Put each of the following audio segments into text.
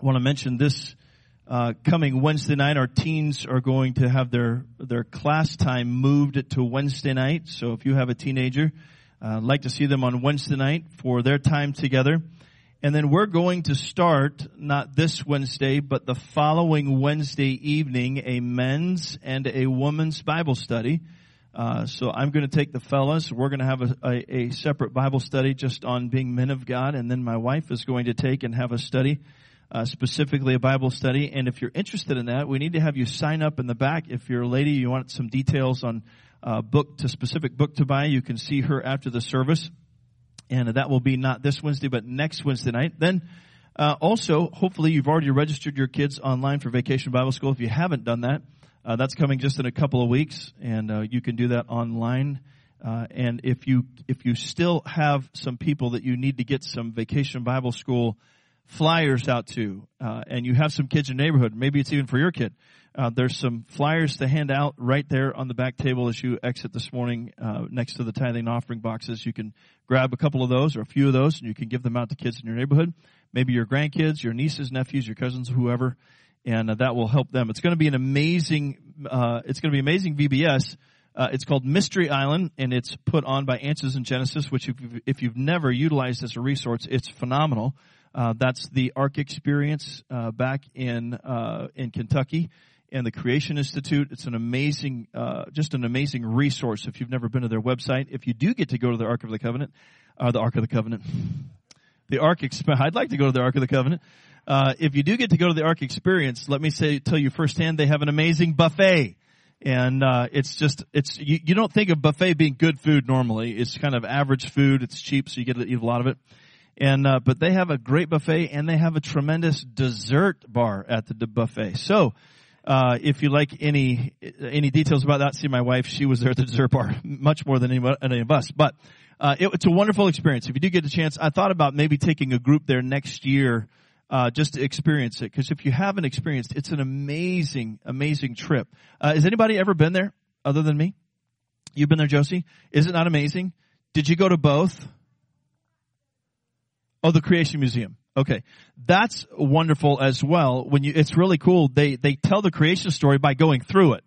I want to mention this uh, coming Wednesday night. Our teens are going to have their their class time moved to Wednesday night. So if you have a teenager, uh, I'd like to see them on Wednesday night for their time together. And then we're going to start, not this Wednesday, but the following Wednesday evening, a men's and a woman's Bible study. Uh, so I'm going to take the fellas. We're going to have a, a, a, separate Bible study just on being men of God, and then my wife is going to take and have a study, uh, specifically a Bible study. And if you're interested in that, we need to have you sign up in the back. If you're a lady, you want some details on uh, book to specific book to buy, you can see her after the service and that will be not this Wednesday, but next Wednesday night. Then, uh, also, hopefully you've already registered your kids online for Vacation Bible School. If you haven't done that, uh, that's coming just in a couple of weeks, and uh, you can do that online. Uh, and if you if you still have some people that you need to get some Vacation Bible School flyers out to, uh, and you have some kids in your neighborhood, maybe it's even for your kid. Uh, there's some flyers to hand out right there on the back table as you exit this morning, uh, next to the tithing offering boxes. You can grab a couple of those or a few of those, and you can give them out to kids in your neighborhood, maybe your grandkids, your nieces, nephews, your cousins, whoever, and uh, that will help them. It's going to be an amazing. Uh, it's going to be amazing VBS. Uh, it's called Mystery Island, and it's put on by Answers in Genesis, which if you've, if you've never utilized as a resource, it's phenomenal. Uh, that's the Ark experience uh, back in uh, in Kentucky and the Creation Institute. It's an amazing, uh, just an amazing resource. If you've never been to their website, if you do get to go to the Ark of the Covenant, uh, the Ark of the Covenant, the Ark. Exp- I'd like to go to the Ark of the Covenant. Uh, if you do get to go to the Ark Experience, let me say tell you firsthand, they have an amazing buffet and uh, it's just it's you, you don't think of buffet being good food normally. It's kind of average food. It's cheap, so you get to eat a lot of it. And uh, but they have a great buffet, and they have a tremendous dessert bar at the buffet. So. Uh, if you like any any details about that, see my wife. She was there at the dessert bar much more than any, any of us. But uh, it, it's a wonderful experience. If you do get a chance, I thought about maybe taking a group there next year uh, just to experience it. Because if you haven't experienced, it's an amazing, amazing trip. Uh, has anybody ever been there other than me? You've been there, Josie. Is it not amazing? Did you go to both? Oh, the Creation Museum. Okay. That's wonderful as well. When you, it's really cool. They, they tell the creation story by going through it.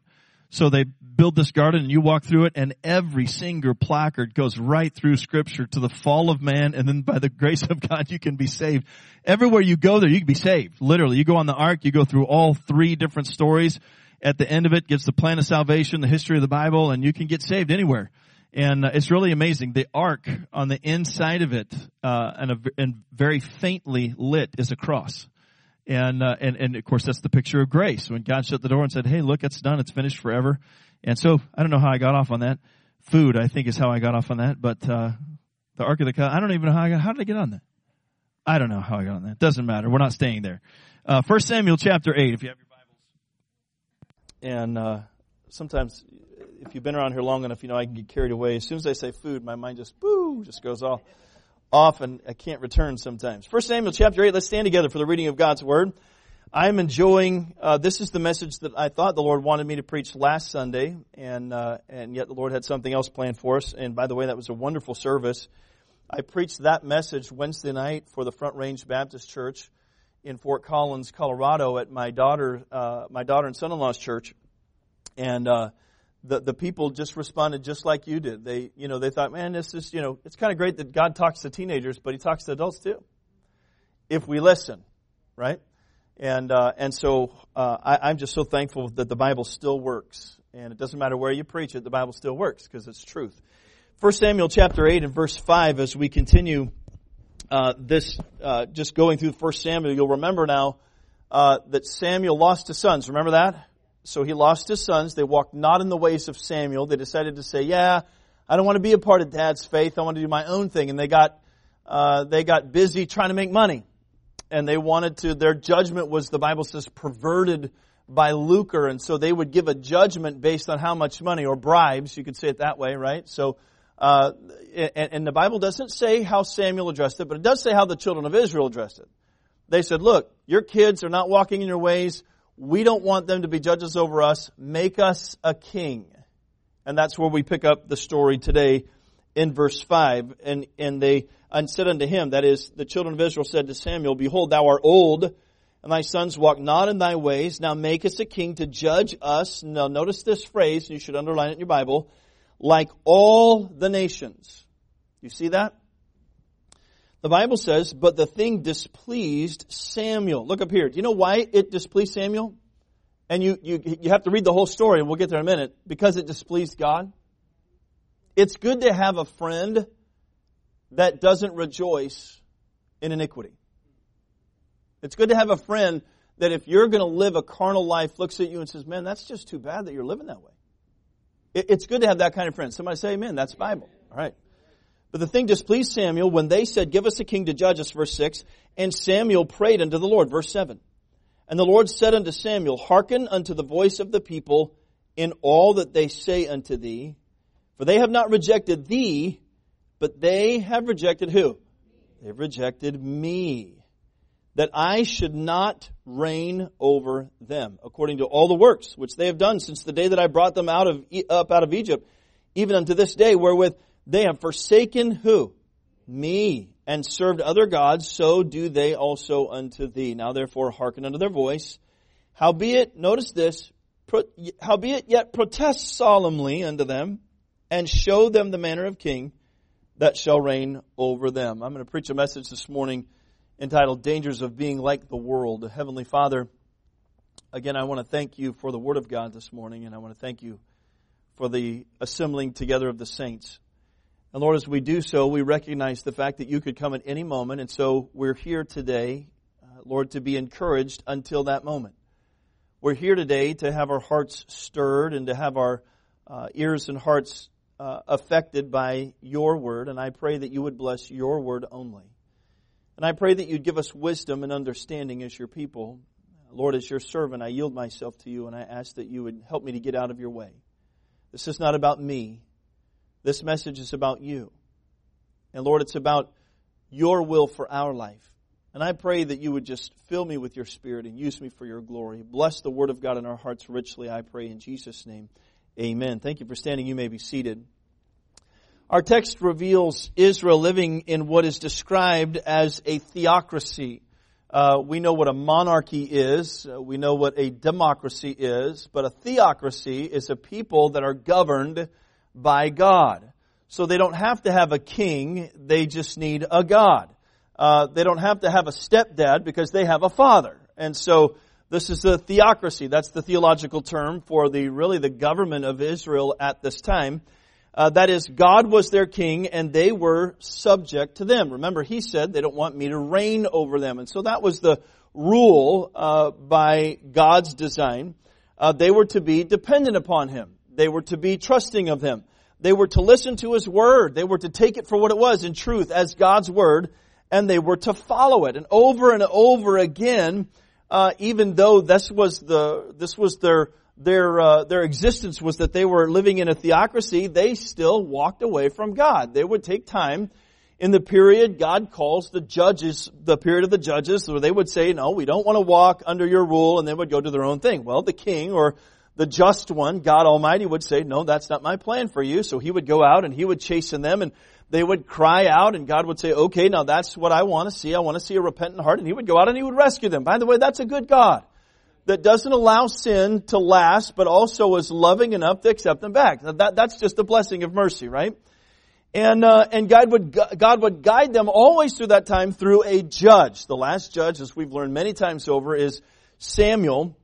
So they build this garden and you walk through it and every single placard goes right through scripture to the fall of man and then by the grace of God you can be saved. Everywhere you go there you can be saved. Literally. You go on the ark, you go through all three different stories. At the end of it gets the plan of salvation, the history of the Bible, and you can get saved anywhere. And uh, it's really amazing. The ark on the inside of it, uh, and, a, and very faintly lit is a cross. And, uh, and, and of course that's the picture of grace. When God shut the door and said, hey, look, it's done. It's finished forever. And so I don't know how I got off on that. Food, I think, is how I got off on that. But uh, the Ark of the Covenant, I don't even know how I got. How did I get on that? I don't know how I got on that. Doesn't matter. We're not staying there. Uh, First Samuel chapter eight. If you have your Bibles. And uh, sometimes, if you've been around here long enough, you know I can get carried away. As soon as I say food, my mind just boo, just goes off, off, and I can't return sometimes. First Samuel chapter eight. Let's stand together for the reading of God's word. I'm enjoying. Uh, this is the message that I thought the Lord wanted me to preach last Sunday, and uh, and yet the Lord had something else planned for us. And by the way, that was a wonderful service. I preached that message Wednesday night for the Front Range Baptist Church in Fort Collins, Colorado, at my daughter, uh, my daughter and son-in-law's church, and uh, the the people just responded just like you did. They you know they thought, man, this is you know it's kind of great that God talks to teenagers, but He talks to adults too, if we listen, right? And, uh, and so uh, I, I'm just so thankful that the Bible still works. And it doesn't matter where you preach it, the Bible still works because it's truth. 1 Samuel chapter 8 and verse 5, as we continue uh, this, uh, just going through 1 Samuel, you'll remember now uh, that Samuel lost his sons. Remember that? So he lost his sons. They walked not in the ways of Samuel. They decided to say, yeah, I don't want to be a part of dad's faith. I want to do my own thing. And they got, uh, they got busy trying to make money and they wanted to, their judgment was, the Bible says, perverted by lucre, and so they would give a judgment based on how much money, or bribes, you could say it that way, right? So, uh, and, and the Bible doesn't say how Samuel addressed it, but it does say how the children of Israel addressed it. They said, look, your kids are not walking in your ways. We don't want them to be judges over us. Make us a king. And that's where we pick up the story today in verse 5. And, and they, and said unto him, that is, the children of Israel said to Samuel, Behold, thou art old, and thy sons walk not in thy ways. Now make us a king to judge us. Now notice this phrase, and you should underline it in your Bible, like all the nations. You see that? The Bible says, but the thing displeased Samuel. Look up here. Do you know why it displeased Samuel? And you, you, you have to read the whole story, and we'll get there in a minute, because it displeased God. It's good to have a friend that doesn't rejoice in iniquity. It's good to have a friend that if you're going to live a carnal life, looks at you and says, man, that's just too bad that you're living that way. It's good to have that kind of friend. Somebody say amen. That's Bible. All right. But the thing displeased Samuel when they said, give us a king to judge us, verse 6, and Samuel prayed unto the Lord, verse 7. And the Lord said unto Samuel, Hearken unto the voice of the people in all that they say unto thee, for they have not rejected thee, but they have rejected who? They've rejected me that I should not reign over them, according to all the works which they have done since the day that I brought them out of up out of Egypt, even unto this day, wherewith they have forsaken who? Me, and served other gods, so do they also unto thee. Now therefore hearken unto their voice. Howbeit, notice this, howbeit yet protest solemnly unto them, and show them the manner of king that shall reign over them. I'm going to preach a message this morning entitled Dangers of Being Like the World. Heavenly Father, again, I want to thank you for the Word of God this morning, and I want to thank you for the assembling together of the saints. And Lord, as we do so, we recognize the fact that you could come at any moment, and so we're here today, uh, Lord, to be encouraged until that moment. We're here today to have our hearts stirred and to have our uh, ears and hearts uh, affected by your word, and I pray that you would bless your word only. And I pray that you'd give us wisdom and understanding as your people. Lord, as your servant, I yield myself to you and I ask that you would help me to get out of your way. This is not about me. This message is about you. And Lord, it's about your will for our life. And I pray that you would just fill me with your spirit and use me for your glory. Bless the word of God in our hearts richly, I pray in Jesus' name. Amen. Thank you for standing. You may be seated. Our text reveals Israel living in what is described as a theocracy. Uh, we know what a monarchy is. Uh, we know what a democracy is. But a theocracy is a people that are governed by God. So they don't have to have a king. They just need a God. Uh, they don't have to have a stepdad because they have a father. And so this is the theocracy. That's the theological term for the really the government of Israel at this time. Uh, that is, God was their king and they were subject to them. Remember, he said they don't want me to reign over them. And so that was the rule uh, by God's design. Uh, they were to be dependent upon him. They were to be trusting of him. They were to listen to his word. They were to take it for what it was in truth as God's word, and they were to follow it. And over and over again, uh, even though this was the this was their their uh, their existence was that they were living in a theocracy, they still walked away from God. They would take time in the period God calls the judges, the period of the judges, where they would say, "No, we don't want to walk under your rule," and they would go do their own thing. Well, the king or the just one, God Almighty, would say, "No, that's not my plan for you." So He would go out and He would chasten them, and they would cry out, and God would say, "Okay, now that's what I want to see. I want to see a repentant heart," and He would go out and He would rescue them. By the way, that's a good God that doesn't allow sin to last, but also is loving enough to accept them back. That, that's just the blessing of mercy, right? And, uh, and God would, God would guide them always through that time through a judge. The last judge, as we've learned many times over, is Samuel.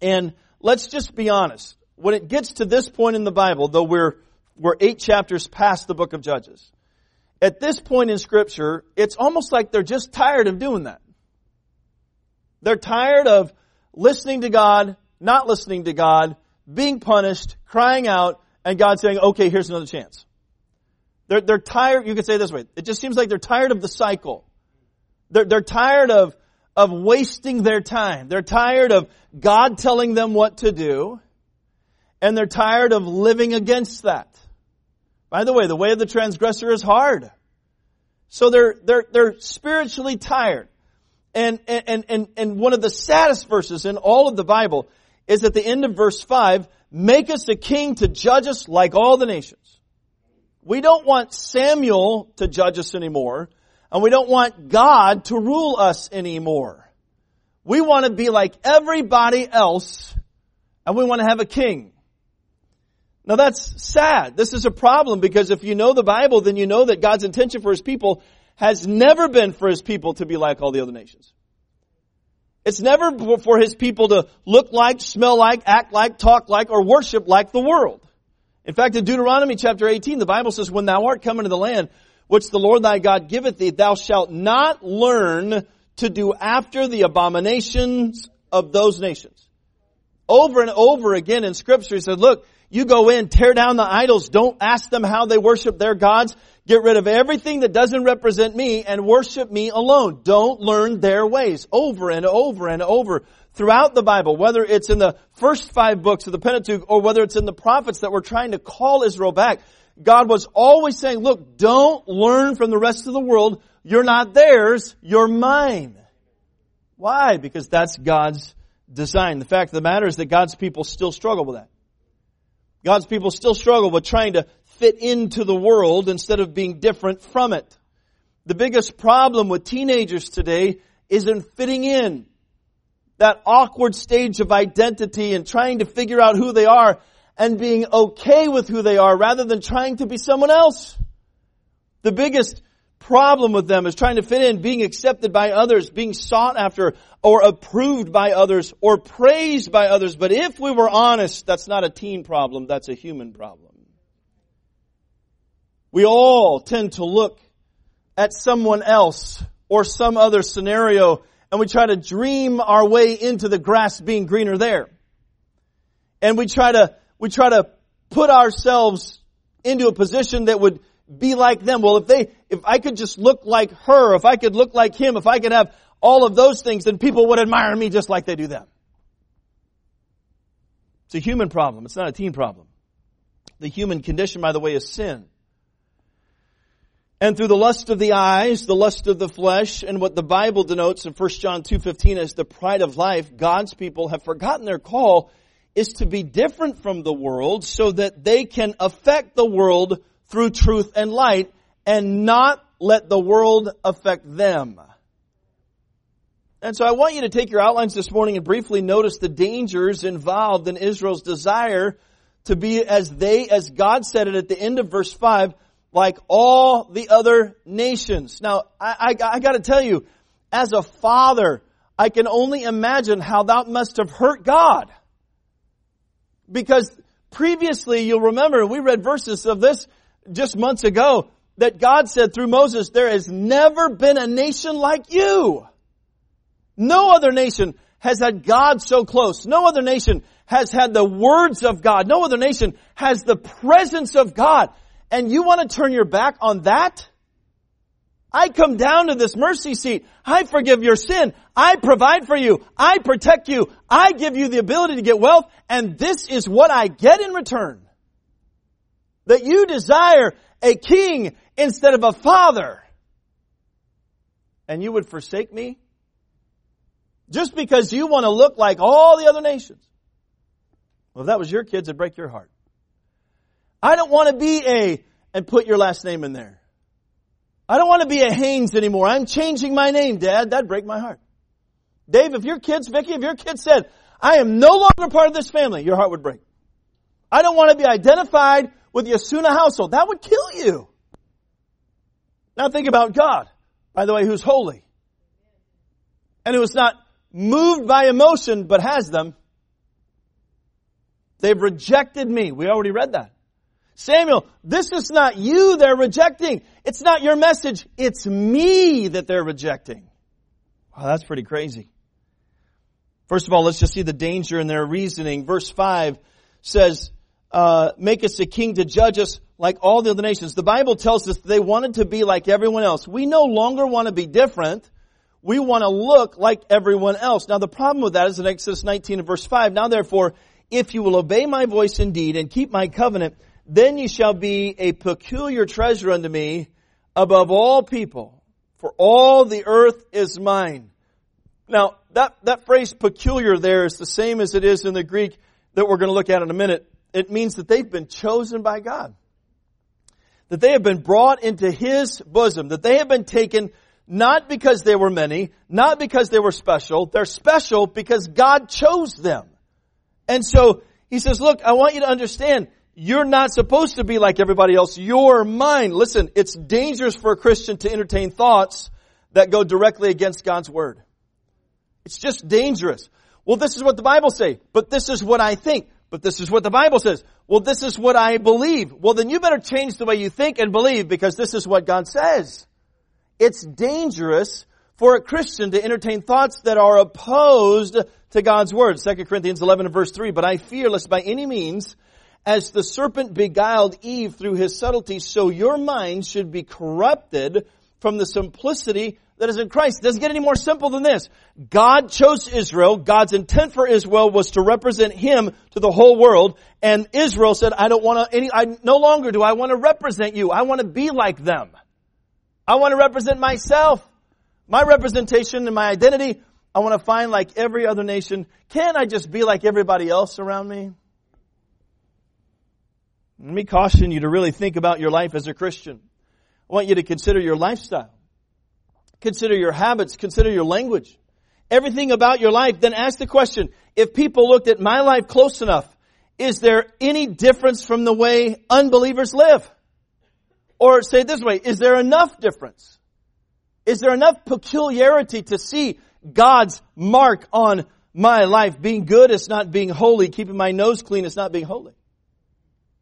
And let's just be honest. When it gets to this point in the Bible, though we're, we're eight chapters past the book of Judges, at this point in scripture, it's almost like they're just tired of doing that. They're tired of listening to God, not listening to God, being punished, crying out, and God saying, okay, here's another chance. They're, they're tired, you could say this way, it just seems like they're tired of the cycle. They're, they're tired of, of wasting their time. They're tired of God telling them what to do, and they're tired of living against that. By the way, the way of the transgressor is hard. So they're, they're, they're spiritually tired. And, and, and, and one of the saddest verses in all of the Bible is at the end of verse 5, make us a king to judge us like all the nations. We don't want Samuel to judge us anymore, and we don't want God to rule us anymore. We want to be like everybody else and we want to have a king. Now that's sad. This is a problem because if you know the Bible, then you know that God's intention for His people has never been for His people to be like all the other nations. It's never for His people to look like, smell like, act like, talk like, or worship like the world. In fact, in Deuteronomy chapter 18, the Bible says, When thou art come into the land which the Lord thy God giveth thee, thou shalt not learn to do after the abominations of those nations. Over and over again in scripture, he said, look, you go in, tear down the idols, don't ask them how they worship their gods, get rid of everything that doesn't represent me and worship me alone. Don't learn their ways. Over and over and over throughout the Bible, whether it's in the first five books of the Pentateuch or whether it's in the prophets that were trying to call Israel back, God was always saying, look, don't learn from the rest of the world. You're not theirs, you're mine. Why? Because that's God's design. The fact of the matter is that God's people still struggle with that. God's people still struggle with trying to fit into the world instead of being different from it. The biggest problem with teenagers today isn't fitting in. That awkward stage of identity and trying to figure out who they are and being okay with who they are rather than trying to be someone else. The biggest problem with them is trying to fit in, being accepted by others, being sought after or approved by others or praised by others. But if we were honest, that's not a teen problem, that's a human problem. We all tend to look at someone else or some other scenario and we try to dream our way into the grass being greener there. And we try to we try to put ourselves into a position that would be like them. Well, if they, if I could just look like her, if I could look like him, if I could have all of those things, then people would admire me just like they do them. It's a human problem. It's not a teen problem. The human condition, by the way, is sin. And through the lust of the eyes, the lust of the flesh, and what the Bible denotes in 1 John 2.15 as the pride of life, God's people have forgotten their call is to be different from the world so that they can affect the world through truth and light and not let the world affect them. And so I want you to take your outlines this morning and briefly notice the dangers involved in Israel's desire to be as they, as God said it at the end of verse 5, like all the other nations. Now, I, I, I gotta tell you, as a father, I can only imagine how that must have hurt God. Because previously, you'll remember, we read verses of this just months ago, that God said through Moses, there has never been a nation like you. No other nation has had God so close. No other nation has had the words of God. No other nation has the presence of God. And you want to turn your back on that? I come down to this mercy seat. I forgive your sin. I provide for you. I protect you. I give you the ability to get wealth. And this is what I get in return. That you desire a king instead of a father. And you would forsake me? Just because you want to look like all the other nations. Well, if that was your kids, it'd break your heart. I don't want to be a, and put your last name in there. I don't want to be a Haynes anymore. I'm changing my name, Dad. That'd break my heart. Dave, if your kids, Vicky, if your kids said, I am no longer part of this family, your heart would break. I don't want to be identified with the Asuna household. That would kill you. Now think about God, by the way, who's holy. And who is not moved by emotion, but has them. They've rejected me. We already read that. Samuel, this is not you they're rejecting. It's not your message. It's me that they're rejecting. Wow, that's pretty crazy. First of all, let's just see the danger in their reasoning. Verse 5 says, uh, make us a king to judge us like all the other nations. The Bible tells us they wanted to be like everyone else. We no longer want to be different. We want to look like everyone else. Now the problem with that is in Exodus 19 and verse 5, now therefore, if you will obey my voice indeed and keep my covenant, then ye shall be a peculiar treasure unto me above all people, for all the earth is mine. Now, that, that phrase peculiar there is the same as it is in the Greek that we're going to look at in a minute. It means that they've been chosen by God. That they have been brought into His bosom. That they have been taken not because they were many, not because they were special. They're special because God chose them. And so he says, look, I want you to understand, you're not supposed to be like everybody else. Your mind. Listen, it's dangerous for a Christian to entertain thoughts that go directly against God's word. It's just dangerous. Well, this is what the Bible say, but this is what I think. But this is what the Bible says. Well, this is what I believe. Well, then you better change the way you think and believe because this is what God says. It's dangerous for a Christian to entertain thoughts that are opposed to God's word. 2 Corinthians 11 and verse 3, but I fear lest by any means as the serpent beguiled Eve through his subtlety, so your mind should be corrupted from the simplicity that is in Christ. It doesn't get any more simple than this. God chose Israel. God's intent for Israel was to represent Him to the whole world. And Israel said, I don't want to, any, I, no longer do I want to represent you. I want to be like them. I want to represent myself. My representation and my identity, I want to find like every other nation. Can I just be like everybody else around me? Let me caution you to really think about your life as a Christian. I want you to consider your lifestyle. Consider your habits. Consider your language. Everything about your life. Then ask the question, if people looked at my life close enough, is there any difference from the way unbelievers live? Or say it this way, is there enough difference? Is there enough peculiarity to see God's mark on my life? Being good is not being holy. Keeping my nose clean is not being holy.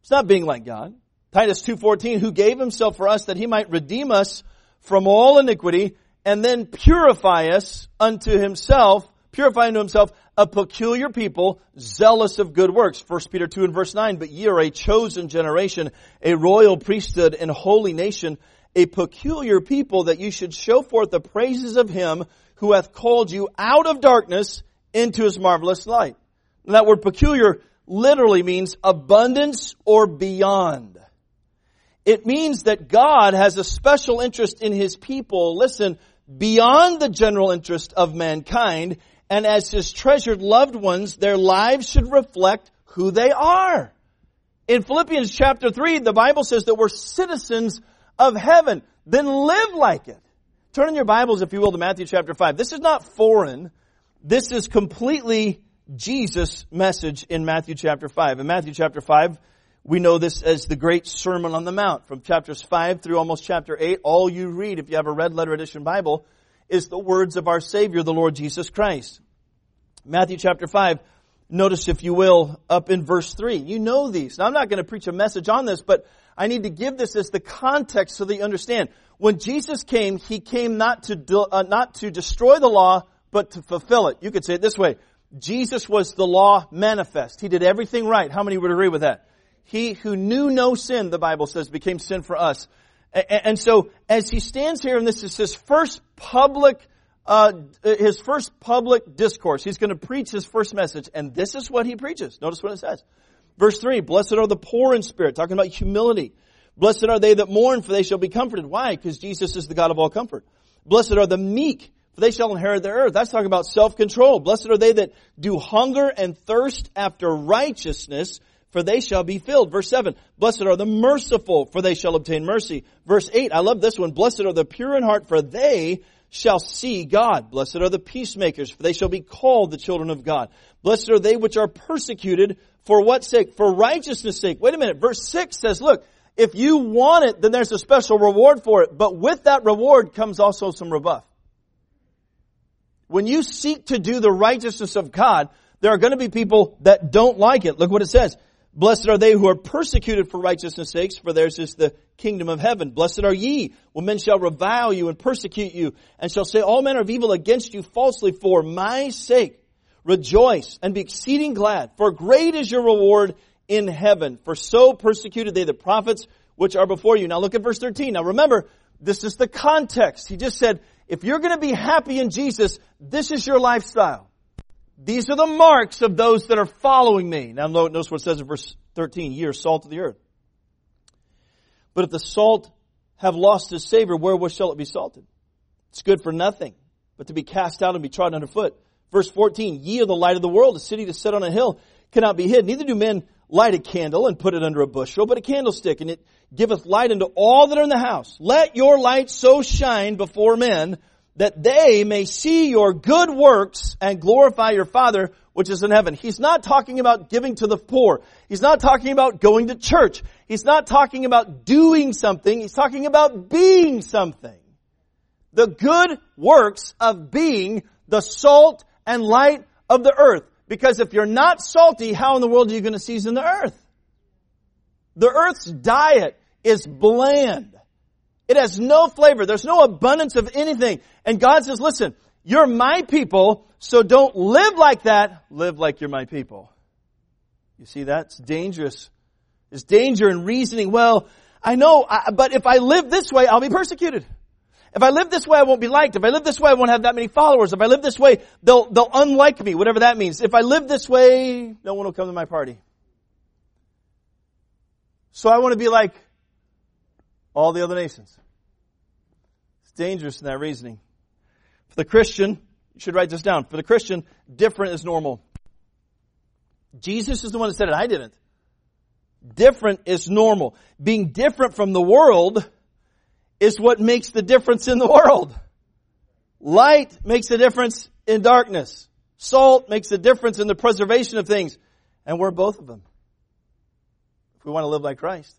It's not being like God. Titus 2.14, who gave himself for us that he might redeem us from all iniquity and then purify us unto himself, purify unto himself a peculiar people, zealous of good works. 1 Peter 2 and verse 9, but ye are a chosen generation, a royal priesthood and holy nation, a peculiar people that you should show forth the praises of him who hath called you out of darkness into his marvelous light. And that word peculiar literally means abundance or beyond. It means that God has a special interest in his people. Listen, beyond the general interest of mankind, and as his treasured loved ones, their lives should reflect who they are. In Philippians chapter 3, the Bible says that we're citizens of heaven. Then live like it. Turn in your Bibles, if you will, to Matthew chapter 5. This is not foreign. This is completely Jesus' message in Matthew chapter 5. In Matthew chapter 5, we know this as the great Sermon on the Mount. From chapters 5 through almost chapter 8, all you read, if you have a red letter edition Bible, is the words of our Savior, the Lord Jesus Christ. Matthew chapter 5, notice if you will, up in verse 3. You know these. Now I'm not going to preach a message on this, but I need to give this as the context so that you understand. When Jesus came, He came not to, uh, not to destroy the law, but to fulfill it. You could say it this way. Jesus was the law manifest. He did everything right. How many would agree with that? He who knew no sin, the Bible says, became sin for us. And so, as he stands here, and this is his first public, uh, his first public discourse, he's going to preach his first message, and this is what he preaches. Notice what it says. Verse 3, Blessed are the poor in spirit, talking about humility. Blessed are they that mourn, for they shall be comforted. Why? Because Jesus is the God of all comfort. Blessed are the meek, for they shall inherit the earth. That's talking about self-control. Blessed are they that do hunger and thirst after righteousness, for they shall be filled. Verse 7, blessed are the merciful, for they shall obtain mercy. Verse 8, I love this one. Blessed are the pure in heart, for they shall see God. Blessed are the peacemakers, for they shall be called the children of God. Blessed are they which are persecuted, for what sake? For righteousness sake. Wait a minute. Verse 6 says, look, if you want it, then there's a special reward for it. But with that reward comes also some rebuff. When you seek to do the righteousness of God, there are going to be people that don't like it. Look what it says. Blessed are they who are persecuted for righteousness' sakes, for theirs is the kingdom of heaven. Blessed are ye when men shall revile you and persecute you, and shall say all manner of evil against you falsely for my sake. Rejoice and be exceeding glad, for great is your reward in heaven. For so persecuted they the prophets which are before you. Now look at verse 13. Now remember, this is the context. He just said, if you're going to be happy in Jesus, this is your lifestyle. These are the marks of those that are following me. Now notice what it says in verse 13. Ye are salt of the earth. But if the salt have lost its savor, wherewith shall it be salted? It's good for nothing, but to be cast out and be trodden underfoot. Verse 14, ye are the light of the world, a city to set on a hill cannot be hid. Neither do men light a candle and put it under a bushel, but a candlestick, and it giveth light unto all that are in the house. Let your light so shine before men that they may see your good works and glorify your Father which is in heaven. He's not talking about giving to the poor. He's not talking about going to church. He's not talking about doing something. He's talking about being something. The good works of being the salt and light of the earth. Because if you're not salty, how in the world are you going to season the earth? The earth's diet is bland. It has no flavor. There's no abundance of anything. And God says, listen, you're my people, so don't live like that. Live like you're my people. You see, that's dangerous. There's danger in reasoning, well, I know, but if I live this way, I'll be persecuted. If I live this way, I won't be liked. If I live this way, I won't have that many followers. If I live this way, they'll, they'll unlike me, whatever that means. If I live this way, no one will come to my party. So I want to be like all the other nations. It's dangerous in that reasoning. For the Christian, you should write this down. For the Christian, different is normal. Jesus is the one that said it. I didn't. Different is normal. Being different from the world is what makes the difference in the world. Light makes a difference in darkness. Salt makes a difference in the preservation of things. And we're both of them. If we want to live like Christ.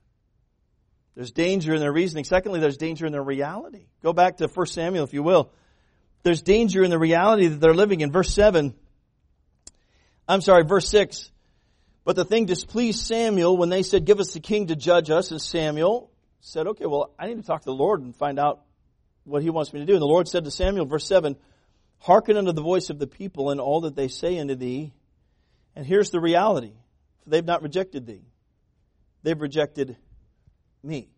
There's danger in their reasoning. Secondly, there's danger in their reality. Go back to 1 Samuel, if you will there's danger in the reality that they're living in. Verse 7, I'm sorry, verse 6. But the thing displeased Samuel when they said, Give us a king to judge us. And Samuel said, Okay, well, I need to talk to the Lord and find out what he wants me to do. And the Lord said to Samuel, verse 7, Hearken unto the voice of the people and all that they say unto thee. And here's the reality for they've not rejected thee, they've rejected me.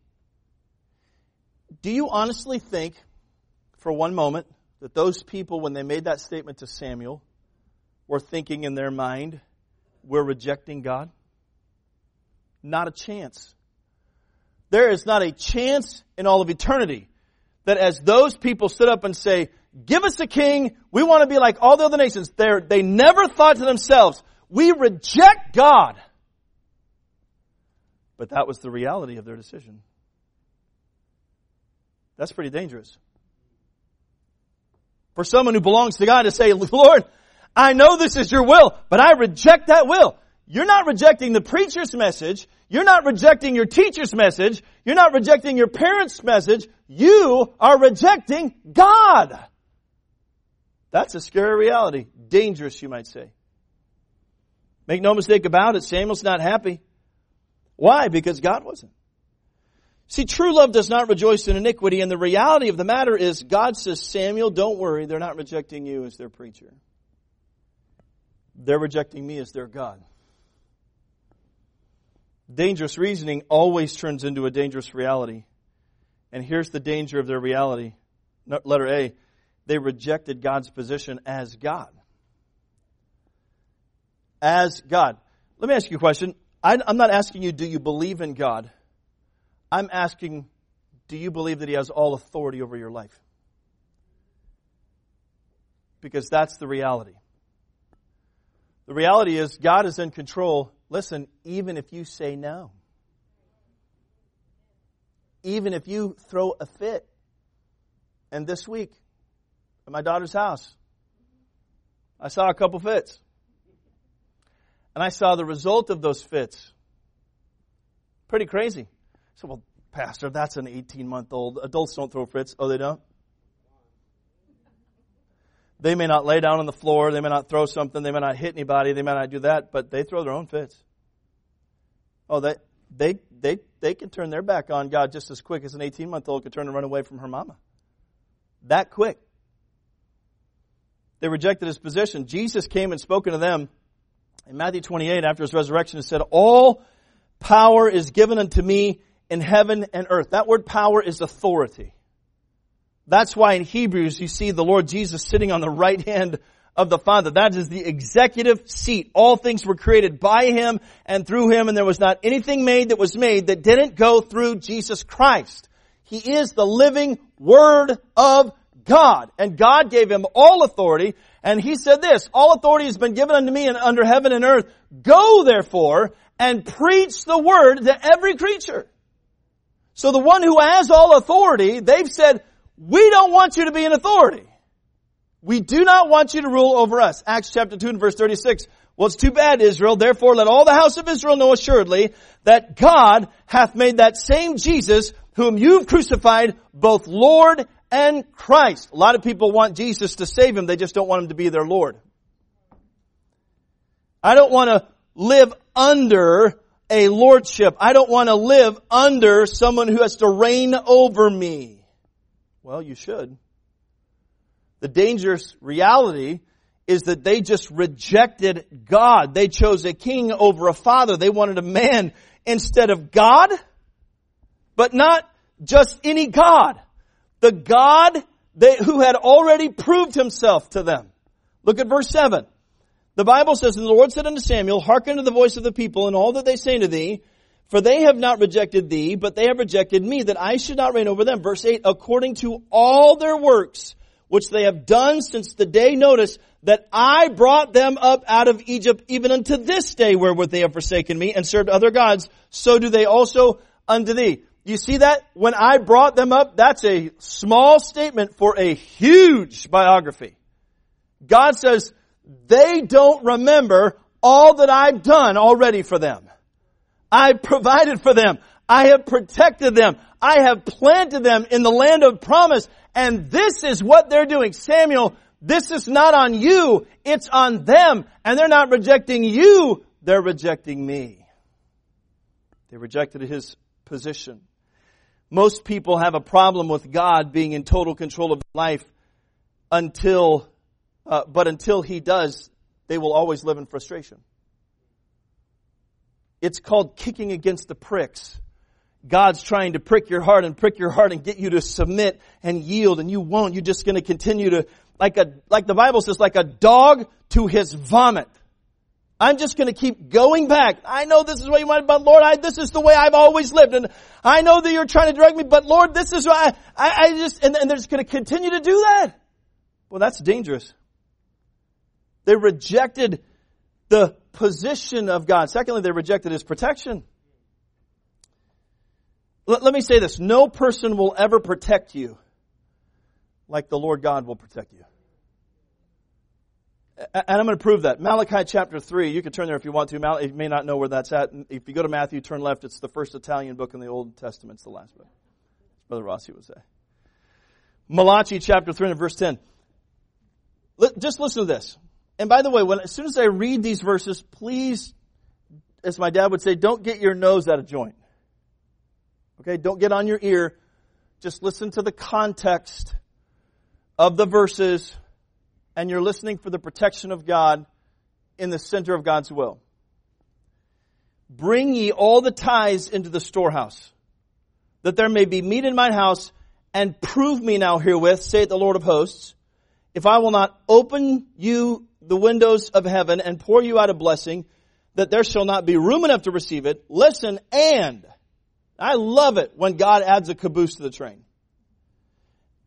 Do you honestly think, for one moment, that those people, when they made that statement to Samuel, were thinking in their mind, we're rejecting God? Not a chance. There is not a chance in all of eternity that as those people stood up and say, give us a king, we want to be like all the other nations, they they never thought to themselves, we reject God. But that was the reality of their decision. That's pretty dangerous for someone who belongs to God to say, Lord, I know this is your will, but I reject that will. You're not rejecting the preacher's message. You're not rejecting your teacher's message. You're not rejecting your parents' message. You are rejecting God. That's a scary reality. Dangerous, you might say. Make no mistake about it, Samuel's not happy. Why? Because God wasn't. See, true love does not rejoice in iniquity, and the reality of the matter is God says, Samuel, don't worry, they're not rejecting you as their preacher. They're rejecting me as their God. Dangerous reasoning always turns into a dangerous reality. And here's the danger of their reality. Letter A, they rejected God's position as God. As God. Let me ask you a question. I'm not asking you, do you believe in God? I'm asking, do you believe that He has all authority over your life? Because that's the reality. The reality is God is in control. Listen, even if you say no, even if you throw a fit. And this week, at my daughter's house, I saw a couple fits. And I saw the result of those fits. Pretty crazy. So, well, Pastor, that's an 18 month old. Adults don't throw fits. Oh, they don't? They may not lay down on the floor. They may not throw something. They may not hit anybody. They may not do that, but they throw their own fits. Oh, they, they, they, they can turn their back on God just as quick as an 18 month old could turn and run away from her mama. That quick. They rejected his position. Jesus came and spoken to them in Matthew 28 after his resurrection and said, All power is given unto me in heaven and earth. That word power is authority. That's why in Hebrews you see the Lord Jesus sitting on the right hand of the Father. That is the executive seat. All things were created by Him and through Him and there was not anything made that was made that didn't go through Jesus Christ. He is the living Word of God. And God gave Him all authority and He said this, all authority has been given unto me and under heaven and earth. Go therefore and preach the word to every creature. So the one who has all authority, they've said, we don't want you to be an authority. We do not want you to rule over us. Acts chapter 2 and verse 36. Well, it's too bad, Israel. Therefore, let all the house of Israel know assuredly that God hath made that same Jesus whom you've crucified both Lord and Christ. A lot of people want Jesus to save him. They just don't want him to be their Lord. I don't want to live under a lordship. I don't want to live under someone who has to reign over me. Well, you should. The dangerous reality is that they just rejected God. They chose a king over a father. They wanted a man instead of God, but not just any God. The God they, who had already proved himself to them. Look at verse 7. The Bible says, And the Lord said unto Samuel, Hearken to the voice of the people and all that they say to thee, for they have not rejected thee, but they have rejected me, that I should not reign over them. Verse 8, according to all their works, which they have done since the day, notice, that I brought them up out of Egypt, even unto this day wherewith they have forsaken me and served other gods, so do they also unto thee. You see that? When I brought them up, that's a small statement for a huge biography. God says, they don't remember all that I've done already for them. I provided for them. I have protected them. I have planted them in the land of promise. And this is what they're doing. Samuel, this is not on you. It's on them. And they're not rejecting you. They're rejecting me. They rejected his position. Most people have a problem with God being in total control of life until uh, but until he does, they will always live in frustration. It's called kicking against the pricks. God's trying to prick your heart and prick your heart and get you to submit and yield and you won't. You're just going to continue to, like a, like the Bible says, like a dog to his vomit. I'm just going to keep going back. I know this is what you want, but Lord, I, this is the way I've always lived. And I know that you're trying to direct me, but Lord, this is why I, I, I just, and, and they're just going to continue to do that. Well, that's dangerous. They rejected the position of God. Secondly, they rejected His protection. Let, let me say this. No person will ever protect you like the Lord God will protect you. And I'm going to prove that. Malachi chapter 3, you can turn there if you want to. Mal- you may not know where that's at. If you go to Matthew, turn left. It's the first Italian book in the Old Testament. It's the last book. Brother Rossi would say. Malachi chapter 3 and verse 10. Just listen to this. And by the way, when, as soon as I read these verses, please, as my dad would say, don't get your nose out of joint. Okay, don't get on your ear. Just listen to the context of the verses, and you're listening for the protection of God in the center of God's will. Bring ye all the tithes into the storehouse, that there may be meat in mine house, and prove me now herewith, saith the Lord of hosts, if I will not open you the windows of heaven and pour you out a blessing that there shall not be room enough to receive it. Listen and I love it when God adds a caboose to the train.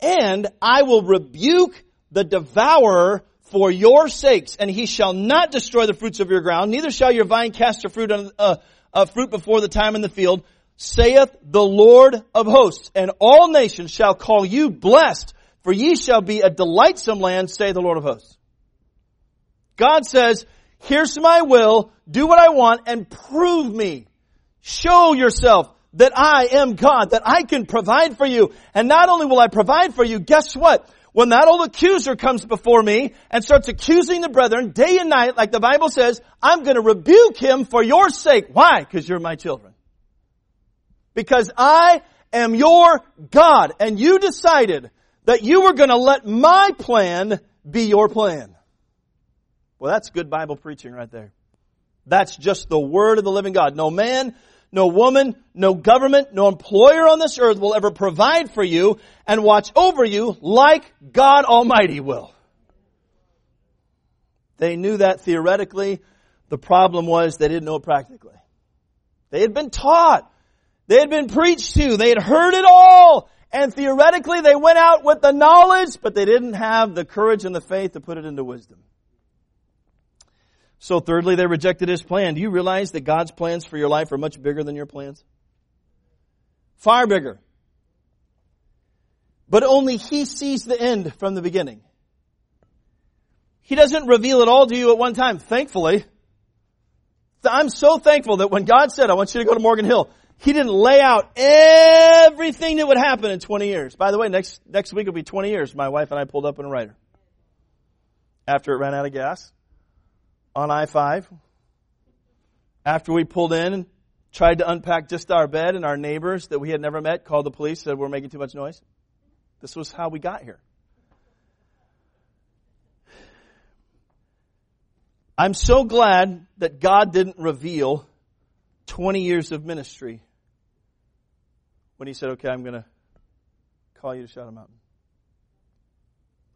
And I will rebuke the devourer for your sakes, and he shall not destroy the fruits of your ground, neither shall your vine cast her fruit, uh, fruit before the time in the field, saith the Lord of hosts. And all nations shall call you blessed, for ye shall be a delightsome land, say the Lord of hosts. God says, here's my will, do what I want, and prove me. Show yourself that I am God, that I can provide for you. And not only will I provide for you, guess what? When that old accuser comes before me and starts accusing the brethren day and night, like the Bible says, I'm going to rebuke him for your sake. Why? Because you're my children. Because I am your God and you decided that you were going to let my plan be your plan. Well, that's good Bible preaching right there. That's just the word of the living God. No man, no woman, no government, no employer on this earth will ever provide for you and watch over you like God Almighty will. They knew that theoretically. The problem was they didn't know it practically. They had been taught. They had been preached to. They had heard it all. And theoretically they went out with the knowledge, but they didn't have the courage and the faith to put it into wisdom. So thirdly, they rejected his plan. Do you realize that God's plans for your life are much bigger than your plans? Far bigger. But only he sees the end from the beginning. He doesn't reveal it all to you at one time, thankfully. I'm so thankful that when God said, I want you to go to Morgan Hill, He didn't lay out everything that would happen in 20 years. By the way, next, next week will be 20 years. My wife and I pulled up in a Ryder. After it ran out of gas on I-5. After we pulled in and tried to unpack just our bed and our neighbors that we had never met called the police, said we're making too much noise. This was how we got here. I'm so glad that God didn't reveal 20 years of ministry when He said, okay, I'm going to call you to Shadow Mountain.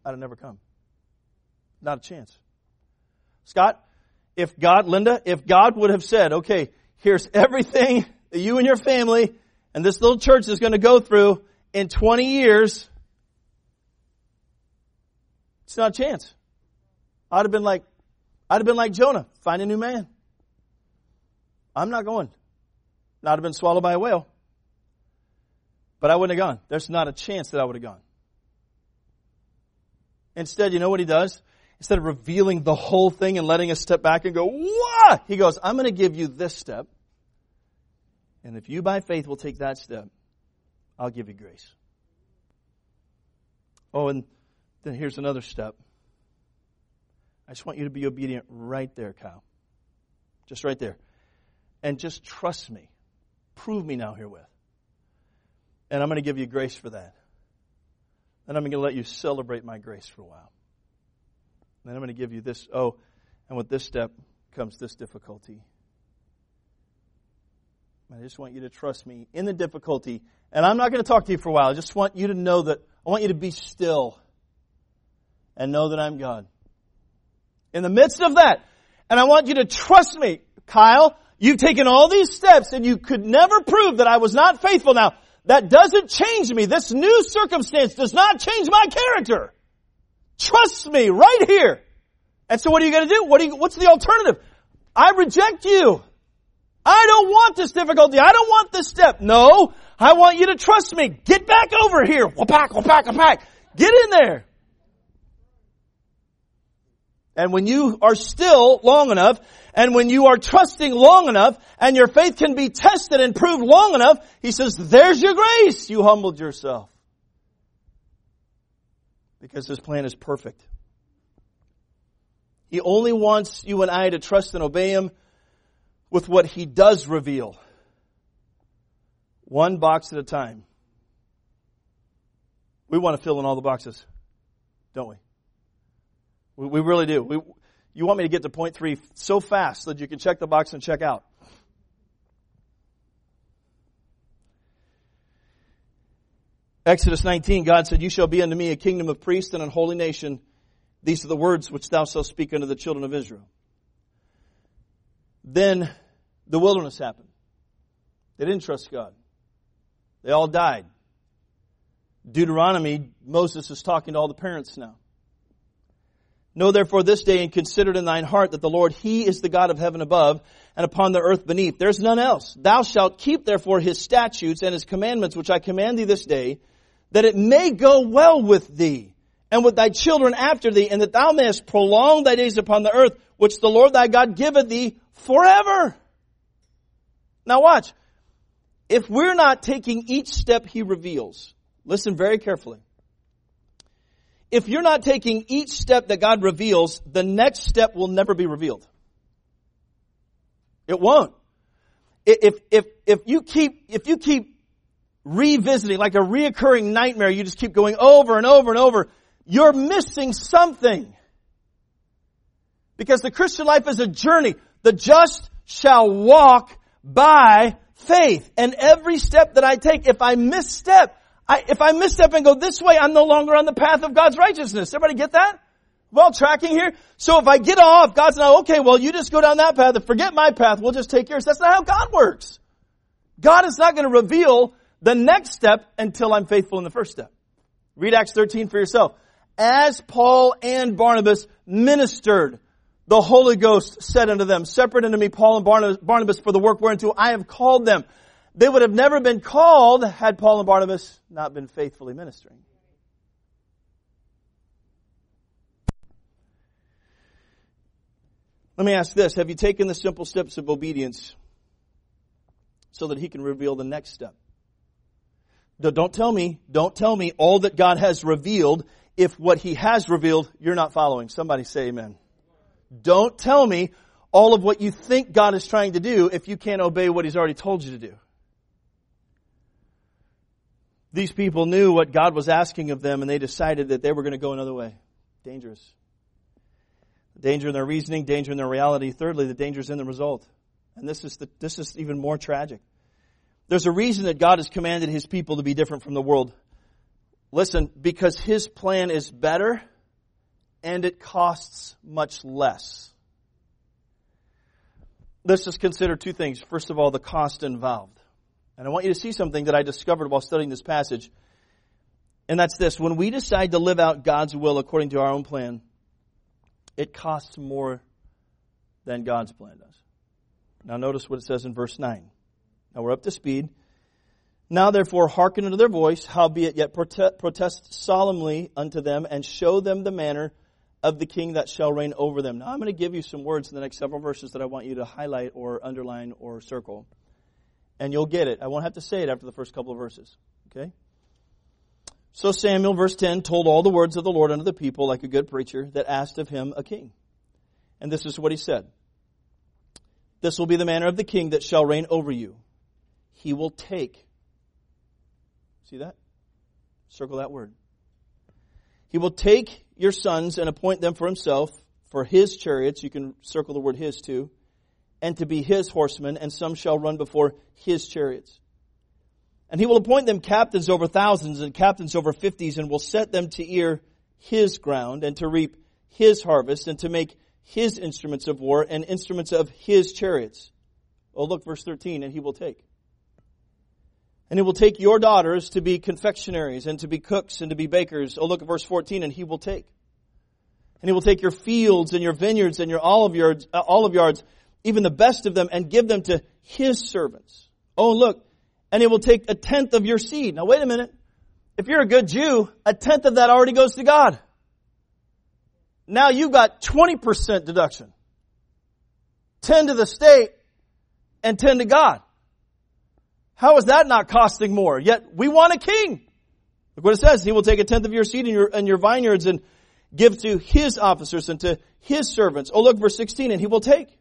I'd have never come. Not a chance. Scott, if God, Linda, if God would have said, okay, here's everything that you and your family and this little church is going to go through in 20 years, it's not a chance. I'd have been like, I'd have been like Jonah, find a new man. I'm not going. Not have been swallowed by a whale. But I wouldn't have gone. There's not a chance that I would have gone. Instead, you know what he does? Instead of revealing the whole thing and letting us step back and go, what? He goes, I'm going to give you this step. And if you by faith will take that step, I'll give you grace. Oh, and then here's another step. I just want you to be obedient right there, Kyle. Just right there. And just trust me. Prove me now herewith. And I'm going to give you grace for that. And I'm going to let you celebrate my grace for a while. And then I'm going to give you this. Oh, and with this step comes this difficulty. I just want you to trust me in the difficulty. And I'm not going to talk to you for a while. I just want you to know that I want you to be still and know that I'm God in the midst of that. And I want you to trust me, Kyle. You've taken all these steps and you could never prove that I was not faithful. Now, that doesn't change me. This new circumstance does not change my character. Trust me right here. And so what are you going to do? What you, what's the alternative? I reject you. I don't want this difficulty. I don't want this step. No, I want you to trust me. Get back over here. Whack, whack, whack. Get in there. And when you are still long enough, and when you are trusting long enough, and your faith can be tested and proved long enough, he says, there's your grace. You humbled yourself. Because his plan is perfect. He only wants you and I to trust and obey him with what he does reveal. One box at a time. We want to fill in all the boxes, don't we? We, we really do. We, you want me to get to point three so fast that you can check the box and check out. Exodus 19, God said, You shall be unto me a kingdom of priests and an holy nation. These are the words which thou shalt speak unto the children of Israel. Then the wilderness happened. They didn't trust God. They all died. Deuteronomy, Moses is talking to all the parents now. Know therefore this day and consider it in thine heart that the Lord, He is the God of heaven above and upon the earth beneath. There's none else. Thou shalt keep therefore His statutes and His commandments which I command thee this day, that it may go well with thee and with thy children after thee, and that thou mayest prolong thy days upon the earth, which the Lord thy God giveth thee forever. Now watch. If we're not taking each step He reveals, listen very carefully if you're not taking each step that God reveals, the next step will never be revealed. It won't. If, if, if you keep, if you keep revisiting like a reoccurring nightmare, you just keep going over and over and over, you're missing something. Because the Christian life is a journey. The just shall walk by faith. And every step that I take, if I misstep, I, if I misstep and go this way, I'm no longer on the path of God's righteousness. Everybody get that? Well, tracking here. So if I get off, God's now, okay, well, you just go down that path and forget my path. We'll just take yours. That's not how God works. God is not going to reveal the next step until I'm faithful in the first step. Read Acts 13 for yourself. As Paul and Barnabas ministered the Holy Ghost said unto them, Separate unto me Paul and Barnabas for the work whereunto I have called them. They would have never been called had Paul and Barnabas not been faithfully ministering. Let me ask this. Have you taken the simple steps of obedience so that he can reveal the next step? Don't tell me, don't tell me all that God has revealed if what he has revealed you're not following. Somebody say amen. Don't tell me all of what you think God is trying to do if you can't obey what he's already told you to do. These people knew what God was asking of them and they decided that they were going to go another way. Dangerous. Danger in their reasoning, danger in their reality. Thirdly, the danger is in the result. And this is the, this is even more tragic. There's a reason that God has commanded His people to be different from the world. Listen, because His plan is better and it costs much less. Let's just consider two things. First of all, the cost involved. And I want you to see something that I discovered while studying this passage. And that's this. When we decide to live out God's will according to our own plan, it costs more than God's plan does. Now notice what it says in verse 9. Now we're up to speed. Now therefore hearken unto their voice, howbeit yet protest solemnly unto them, and show them the manner of the king that shall reign over them. Now I'm going to give you some words in the next several verses that I want you to highlight or underline or circle and you'll get it. I won't have to say it after the first couple of verses. Okay? So Samuel, verse 10, told all the words of the Lord unto the people like a good preacher that asked of him a king. And this is what he said. This will be the manner of the king that shall reign over you. He will take. See that? Circle that word. He will take your sons and appoint them for himself, for his chariots. You can circle the word his too and to be his horsemen, and some shall run before his chariots. And he will appoint them captains over thousands and captains over fifties, and will set them to ear his ground, and to reap his harvest, and to make his instruments of war and instruments of his chariots. Oh, look, verse 13, and he will take. And he will take your daughters to be confectionaries, and to be cooks, and to be bakers. Oh, look at verse 14, and he will take. And he will take your fields, and your vineyards, and your olive yards, uh, olive yards even the best of them, and give them to his servants. Oh, look, and he will take a tenth of your seed. Now wait a minute. If you're a good Jew, a tenth of that already goes to God. Now you've got 20% deduction. 10 to the state and 10 to God. How is that not costing more? Yet we want a king. Look what it says. He will take a tenth of your seed and your, and your vineyards and give to his officers and to his servants. Oh, look, verse 16, and he will take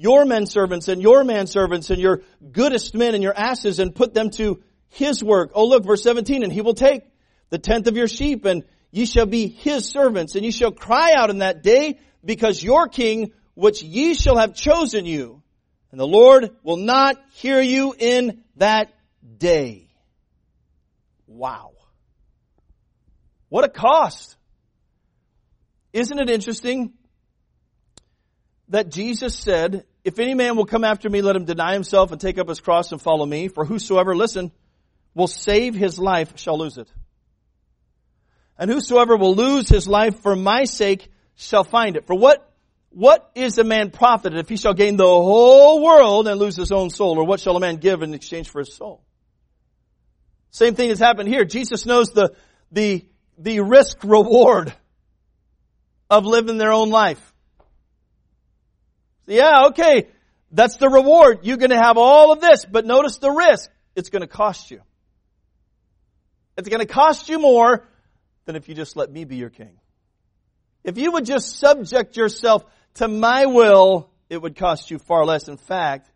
your men servants and your man servants and your goodest men and your asses and put them to his work. Oh look, verse 17, and he will take the tenth of your sheep and ye shall be his servants and ye shall cry out in that day because your king which ye shall have chosen you and the Lord will not hear you in that day. Wow. What a cost. Isn't it interesting that Jesus said, if any man will come after me, let him deny himself and take up his cross and follow me. For whosoever, listen, will save his life shall lose it. And whosoever will lose his life for my sake shall find it. For what, what is a man profited if he shall gain the whole world and lose his own soul? Or what shall a man give in exchange for his soul? Same thing has happened here. Jesus knows the, the, the risk reward of living their own life. Yeah, okay. That's the reward. You're going to have all of this, but notice the risk. It's going to cost you. It's going to cost you more than if you just let me be your king. If you would just subject yourself to my will, it would cost you far less. In fact,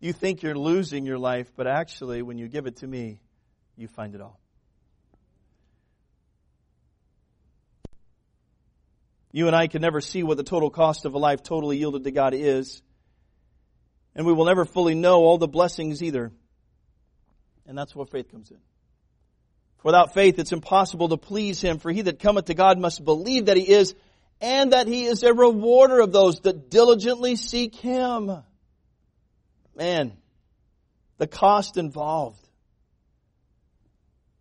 you think you're losing your life, but actually, when you give it to me, you find it all. You and I can never see what the total cost of a life totally yielded to God is. And we will never fully know all the blessings either. And that's where faith comes in. Without faith, it's impossible to please Him, for he that cometh to God must believe that He is, and that He is a rewarder of those that diligently seek Him. Man, the cost involved.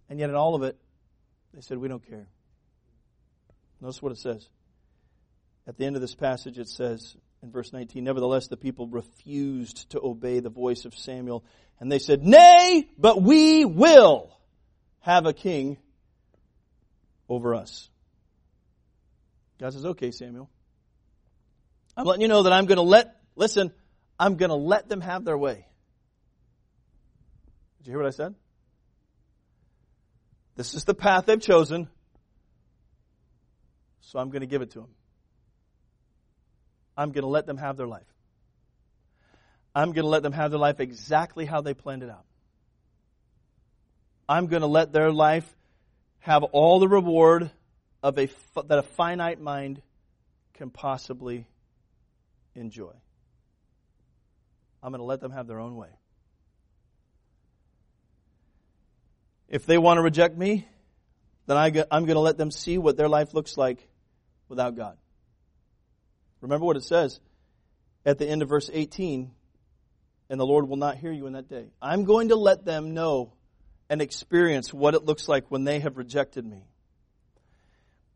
And yet in all of it, they said, we don't care. Notice what it says. At the end of this passage, it says in verse 19, Nevertheless, the people refused to obey the voice of Samuel, and they said, Nay, but we will have a king over us. God says, Okay, Samuel. I'm letting you know that I'm going to let, listen, I'm going to let them have their way. Did you hear what I said? This is the path they've chosen, so I'm going to give it to them. I'm going to let them have their life. I'm going to let them have their life exactly how they planned it out. I'm going to let their life have all the reward of a that a finite mind can possibly enjoy. I'm going to let them have their own way. If they want to reject me, then I am going to let them see what their life looks like without God. Remember what it says at the end of verse 18 and the Lord will not hear you in that day. I'm going to let them know and experience what it looks like when they have rejected me.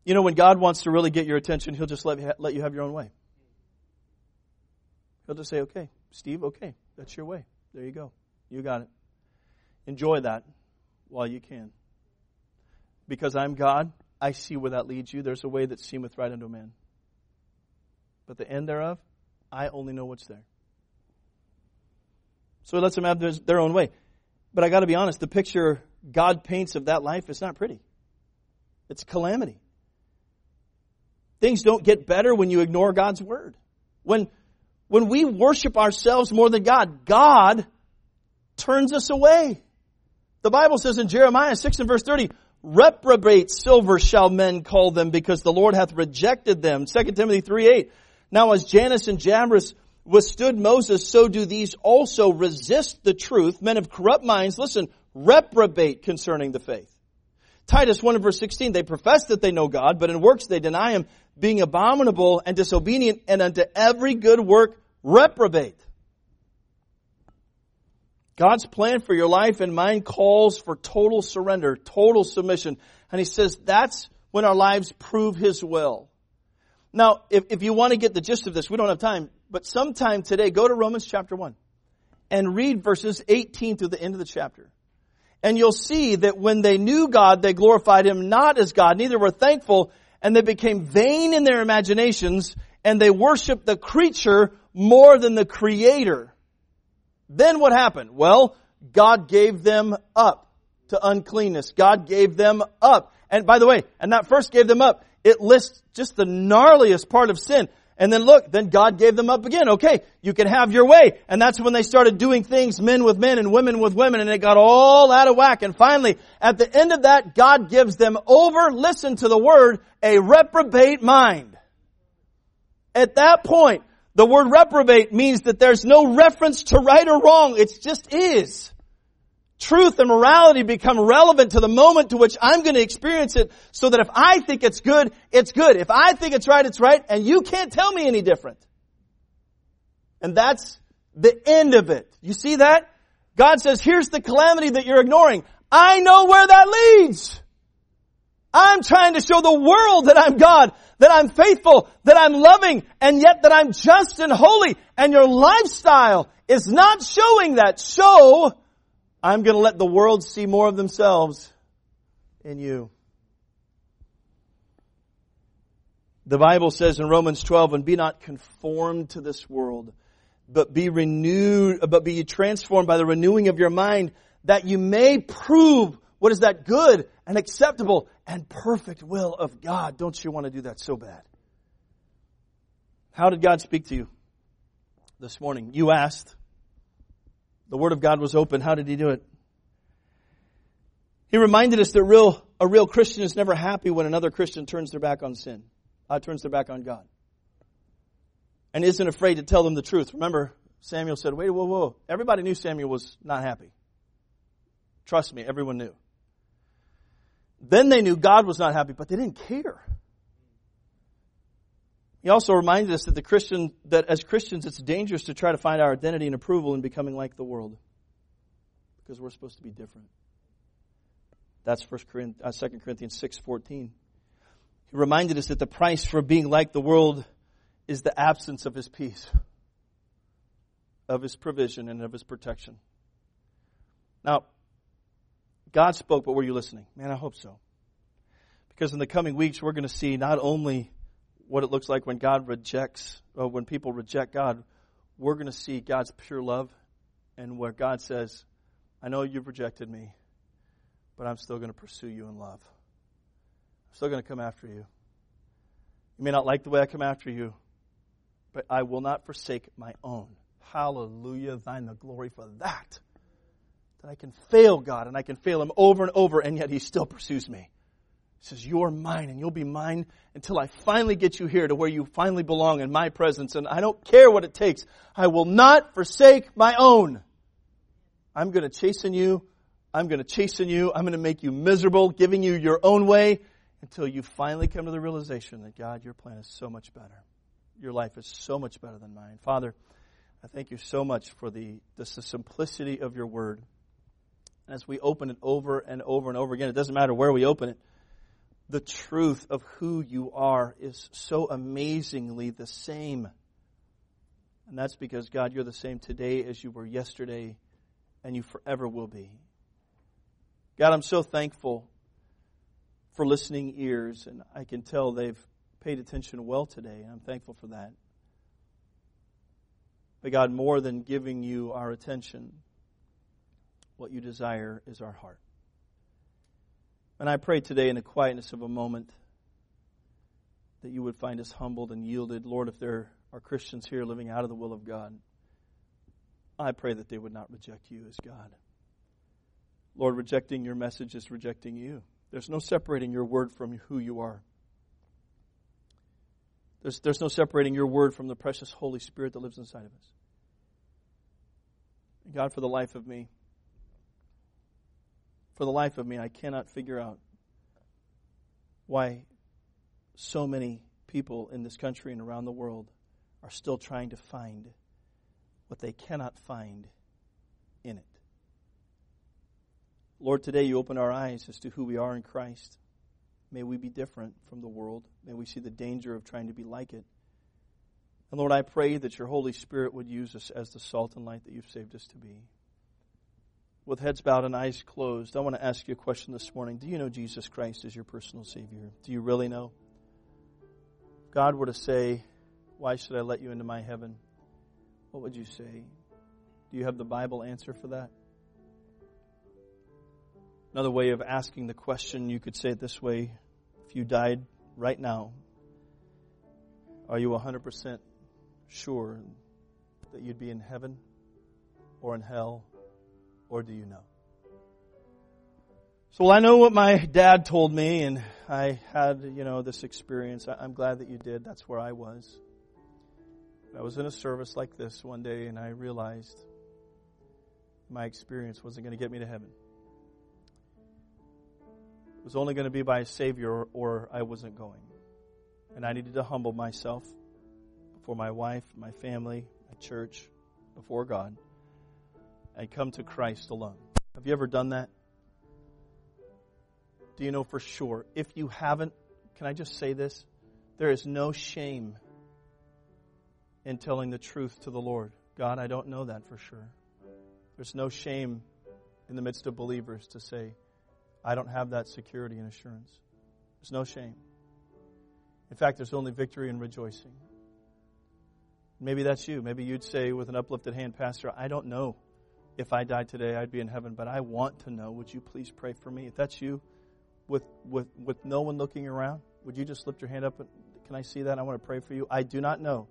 You know, when God wants to really get your attention, He'll just let, let you have your own way. He'll just say, okay, Steve, okay, that's your way. There you go. You got it. Enjoy that while you can. Because I'm God, I see where that leads you. There's a way that seemeth right unto a man. But the end thereof, I only know what's there. So he lets them have their own way. But I got to be honest, the picture God paints of that life is not pretty. It's calamity. Things don't get better when you ignore God's word. When when we worship ourselves more than God, God turns us away. The Bible says in Jeremiah 6 and verse 30, reprobate silver shall men call them because the Lord hath rejected them. 2 Timothy 3 8. Now as Jannes and Jambres withstood Moses, so do these also resist the truth. Men of corrupt minds, listen, reprobate concerning the faith. Titus 1 and verse 16, they profess that they know God, but in works they deny Him, being abominable and disobedient, and unto every good work reprobate. God's plan for your life and mine calls for total surrender, total submission. And He says that's when our lives prove His will. Now, if, if you want to get the gist of this, we don't have time, but sometime today, go to Romans chapter 1 and read verses 18 through the end of the chapter. And you'll see that when they knew God, they glorified Him not as God, neither were thankful, and they became vain in their imaginations, and they worshiped the creature more than the Creator. Then what happened? Well, God gave them up to uncleanness. God gave them up. And by the way, and that first gave them up, it lists just the gnarliest part of sin. And then look, then God gave them up again. Okay, you can have your way. And that's when they started doing things, men with men and women with women, and it got all out of whack. And finally, at the end of that, God gives them over, listen to the word, a reprobate mind. At that point, the word reprobate means that there's no reference to right or wrong. It just is truth and morality become relevant to the moment to which I'm going to experience it so that if I think it's good, it's good. If I think it's right, it's right, and you can't tell me any different. And that's the end of it. You see that? God says, here's the calamity that you're ignoring. I know where that leads. I'm trying to show the world that I'm God, that I'm faithful, that I'm loving, and yet that I'm just and holy. And your lifestyle is not showing that. So, I'm going to let the world see more of themselves in you. The Bible says in Romans 12, and be not conformed to this world, but be renewed, but be transformed by the renewing of your mind, that you may prove what is that good and acceptable and perfect will of God. Don't you want to do that so bad? How did God speak to you this morning? You asked. The Word of God was open. How did He do it? He reminded us that real, a real Christian is never happy when another Christian turns their back on sin, uh, turns their back on God, and isn't afraid to tell them the truth. Remember, Samuel said, wait, whoa, whoa. Everybody knew Samuel was not happy. Trust me, everyone knew. Then they knew God was not happy, but they didn't care. He also reminds us that the Christian, that as Christians, it's dangerous to try to find our identity and approval in becoming like the world. Because we're supposed to be different. That's 1 Corinthians, uh, 2 Corinthians 6.14. He reminded us that the price for being like the world is the absence of his peace, of his provision, and of his protection. Now, God spoke, but were you listening? Man, I hope so. Because in the coming weeks, we're going to see not only what it looks like when God rejects, or when people reject God, we're going to see God's pure love and where God says, I know you've rejected me, but I'm still going to pursue you in love. I'm still going to come after you. You may not like the way I come after you, but I will not forsake my own. Hallelujah, thine the glory for that. That I can fail God and I can fail Him over and over, and yet He still pursues me. He says, You're mine and you'll be mine until I finally get you here to where you finally belong in my presence. And I don't care what it takes. I will not forsake my own. I'm going to chasten you. I'm going to chasten you. I'm going to make you miserable, giving you your own way until you finally come to the realization that God, your plan is so much better. Your life is so much better than mine. Father, I thank you so much for the, the simplicity of your word. And as we open it over and over and over again, it doesn't matter where we open it, the truth of who you are is so amazingly the same. And that's because, God, you're the same today as you were yesterday, and you forever will be. God, I'm so thankful for listening ears, and I can tell they've paid attention well today, and I'm thankful for that. But God, more than giving you our attention, what you desire is our heart. And I pray today in the quietness of a moment that you would find us humbled and yielded. Lord, if there are Christians here living out of the will of God, I pray that they would not reject you as God. Lord, rejecting your message is rejecting you. There's no separating your word from who you are. There's, there's no separating your word from the precious Holy Spirit that lives inside of us. God, for the life of me, for the life of me, I cannot figure out why so many people in this country and around the world are still trying to find what they cannot find in it. Lord, today you open our eyes as to who we are in Christ. May we be different from the world. May we see the danger of trying to be like it. And Lord, I pray that your Holy Spirit would use us as the salt and light that you've saved us to be with heads bowed and eyes closed, I want to ask you a question this morning. Do you know Jesus Christ as your personal Savior? Do you really know? If God were to say, Why should I let you into my heaven? What would you say? Do you have the Bible answer for that? Another way of asking the question, you could say it this way if you died right now, are you 100% sure that you'd be in heaven or in hell or do you know? So, well, I know what my dad told me, and I had, you know, this experience. I'm glad that you did. That's where I was. I was in a service like this one day, and I realized my experience wasn't going to get me to heaven. It was only going to be by a Savior, or, or I wasn't going. And I needed to humble myself before my wife, my family, my church, before God and come to Christ alone. Have you ever done that? Do you know for sure? If you haven't, can I just say this? There is no shame in telling the truth to the Lord. God, I don't know that for sure. There's no shame in the midst of believers to say, I don't have that security and assurance. There's no shame. In fact, there's only victory and rejoicing. Maybe that's you. Maybe you'd say with an uplifted hand, Pastor, I don't know if I died today, I'd be in heaven, but I want to know. Would you please pray for me? If that's you, with, with, with no one looking around, would you just lift your hand up? And, can I see that? I want to pray for you. I do not know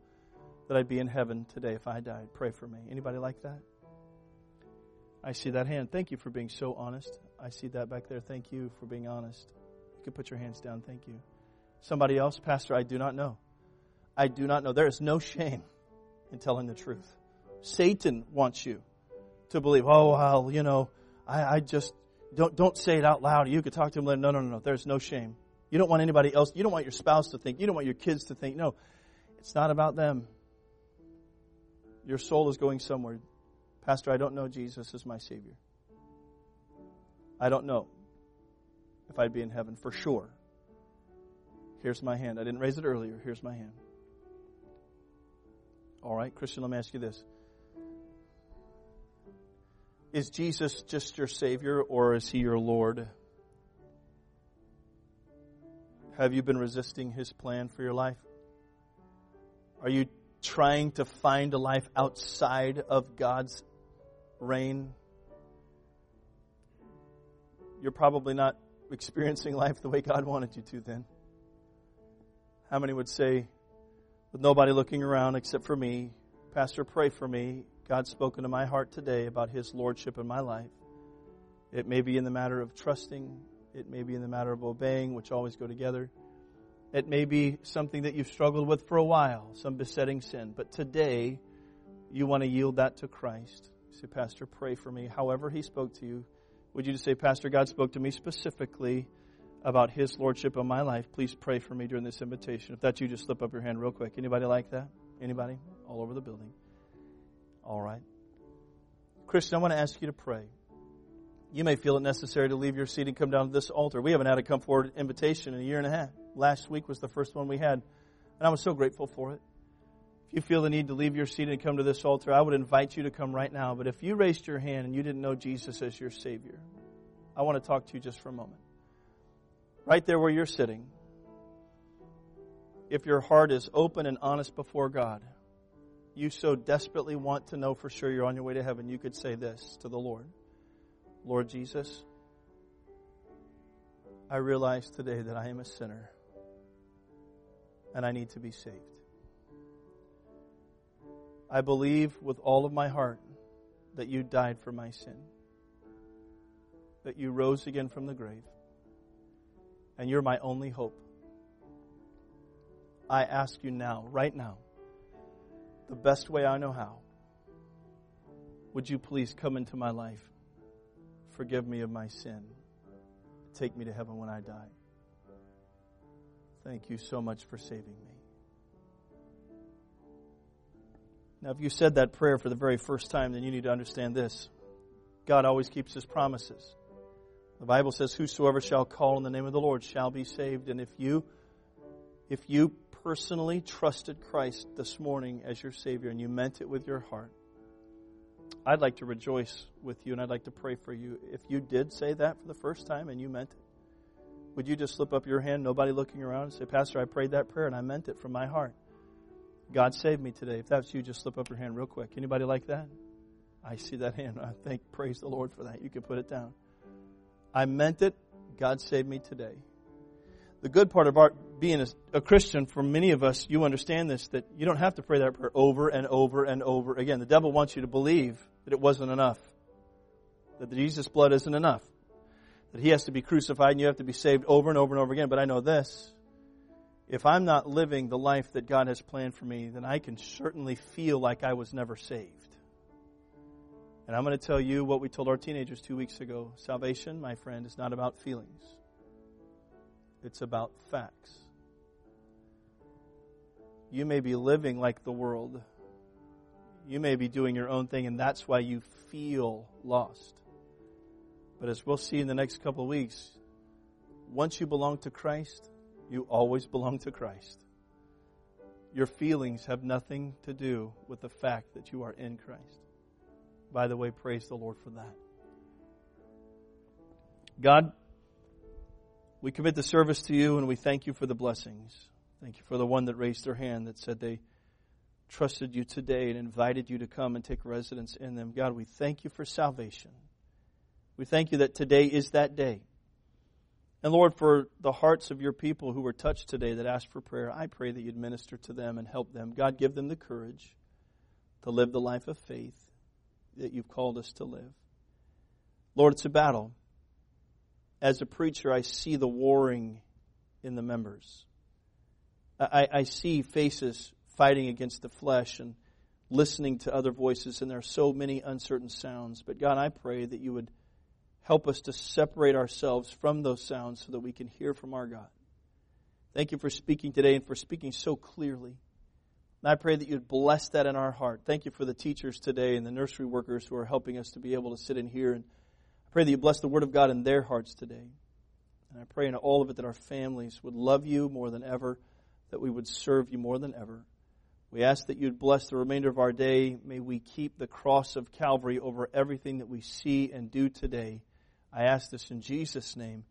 that I'd be in heaven today if I died. Pray for me. Anybody like that? I see that hand. Thank you for being so honest. I see that back there. Thank you for being honest. You can put your hands down. Thank you. Somebody else, Pastor, I do not know. I do not know. There is no shame in telling the truth. Satan wants you to believe, oh, well, you know, I, I just, don't, don't say it out loud. You could talk to him later. No, no, no, no. There's no shame. You don't want anybody else. You don't want your spouse to think. You don't want your kids to think. No, it's not about them. Your soul is going somewhere. Pastor, I don't know Jesus as my Savior. I don't know if I'd be in heaven for sure. Here's my hand. I didn't raise it earlier. Here's my hand. All right, Christian, let me ask you this. Is Jesus just your Savior or is He your Lord? Have you been resisting His plan for your life? Are you trying to find a life outside of God's reign? You're probably not experiencing life the way God wanted you to then. How many would say, with nobody looking around except for me, Pastor, pray for me. God's spoken to my heart today about His Lordship in my life. It may be in the matter of trusting, it may be in the matter of obeying, which always go together. It may be something that you've struggled with for a while, some besetting sin. But today, you want to yield that to Christ. You say, Pastor, pray for me. However, He spoke to you. Would you just say, Pastor, God spoke to me specifically about His Lordship in my life. Please pray for me during this invitation. If that's you, just slip up your hand real quick. Anybody like that? Anybody? All over the building. All right. Christian, I want to ask you to pray. You may feel it necessary to leave your seat and come down to this altar. We haven't had a come forward invitation in a year and a half. Last week was the first one we had, and I was so grateful for it. If you feel the need to leave your seat and come to this altar, I would invite you to come right now. But if you raised your hand and you didn't know Jesus as your Savior, I want to talk to you just for a moment. Right there where you're sitting, if your heart is open and honest before God, you so desperately want to know for sure you're on your way to heaven, you could say this to the Lord Lord Jesus, I realize today that I am a sinner and I need to be saved. I believe with all of my heart that you died for my sin, that you rose again from the grave, and you're my only hope. I ask you now, right now, the best way I know how, would you please come into my life? Forgive me of my sin. Take me to heaven when I die. Thank you so much for saving me. Now, if you said that prayer for the very first time, then you need to understand this God always keeps his promises. The Bible says, Whosoever shall call on the name of the Lord shall be saved. And if you, if you personally trusted Christ this morning as your Savior and you meant it with your heart, I'd like to rejoice with you and I'd like to pray for you. If you did say that for the first time and you meant it, would you just slip up your hand, nobody looking around, and say, Pastor, I prayed that prayer and I meant it from my heart. God saved me today. If that's you, just slip up your hand real quick. Anybody like that? I see that hand. I thank, praise the Lord for that. You can put it down. I meant it. God saved me today. The good part about being a, a, Christian, for many of us, you understand this, that you don't have to pray that prayer over and over and over again. The devil wants you to believe that it wasn't enough. That the Jesus blood isn't enough. That he has to be crucified and you have to be saved over and over and over again. But I know this. If I'm not living the life that God has planned for me, then I can certainly feel like I was never saved. And I'm going to tell you what we told our teenagers two weeks ago. Salvation, my friend, is not about feelings. It's about facts. You may be living like the world. You may be doing your own thing, and that's why you feel lost. But as we'll see in the next couple of weeks, once you belong to Christ, you always belong to Christ. Your feelings have nothing to do with the fact that you are in Christ. By the way, praise the Lord for that. God, we commit the service to you and we thank you for the blessings. Thank you for the one that raised their hand that said they trusted you today and invited you to come and take residence in them. God, we thank you for salvation. We thank you that today is that day. And Lord, for the hearts of your people who were touched today that asked for prayer, I pray that you'd minister to them and help them. God, give them the courage to live the life of faith that you've called us to live. Lord, it's a battle. As a preacher, I see the warring in the members. I, I see faces fighting against the flesh and listening to other voices, and there are so many uncertain sounds. But God, I pray that you would help us to separate ourselves from those sounds so that we can hear from our God. Thank you for speaking today and for speaking so clearly. And I pray that you'd bless that in our heart. Thank you for the teachers today and the nursery workers who are helping us to be able to sit in here. And I pray that you bless the Word of God in their hearts today. And I pray in all of it that our families would love you more than ever, that we would serve you more than ever. We ask that you'd bless the remainder of our day. May we keep the cross of Calvary over everything that we see and do today. I ask this in Jesus' name.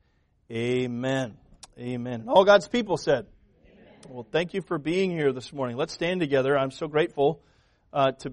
Amen. Amen. All God's people said. Amen. Well, thank you for being here this morning. Let's stand together. I'm so grateful uh, to be.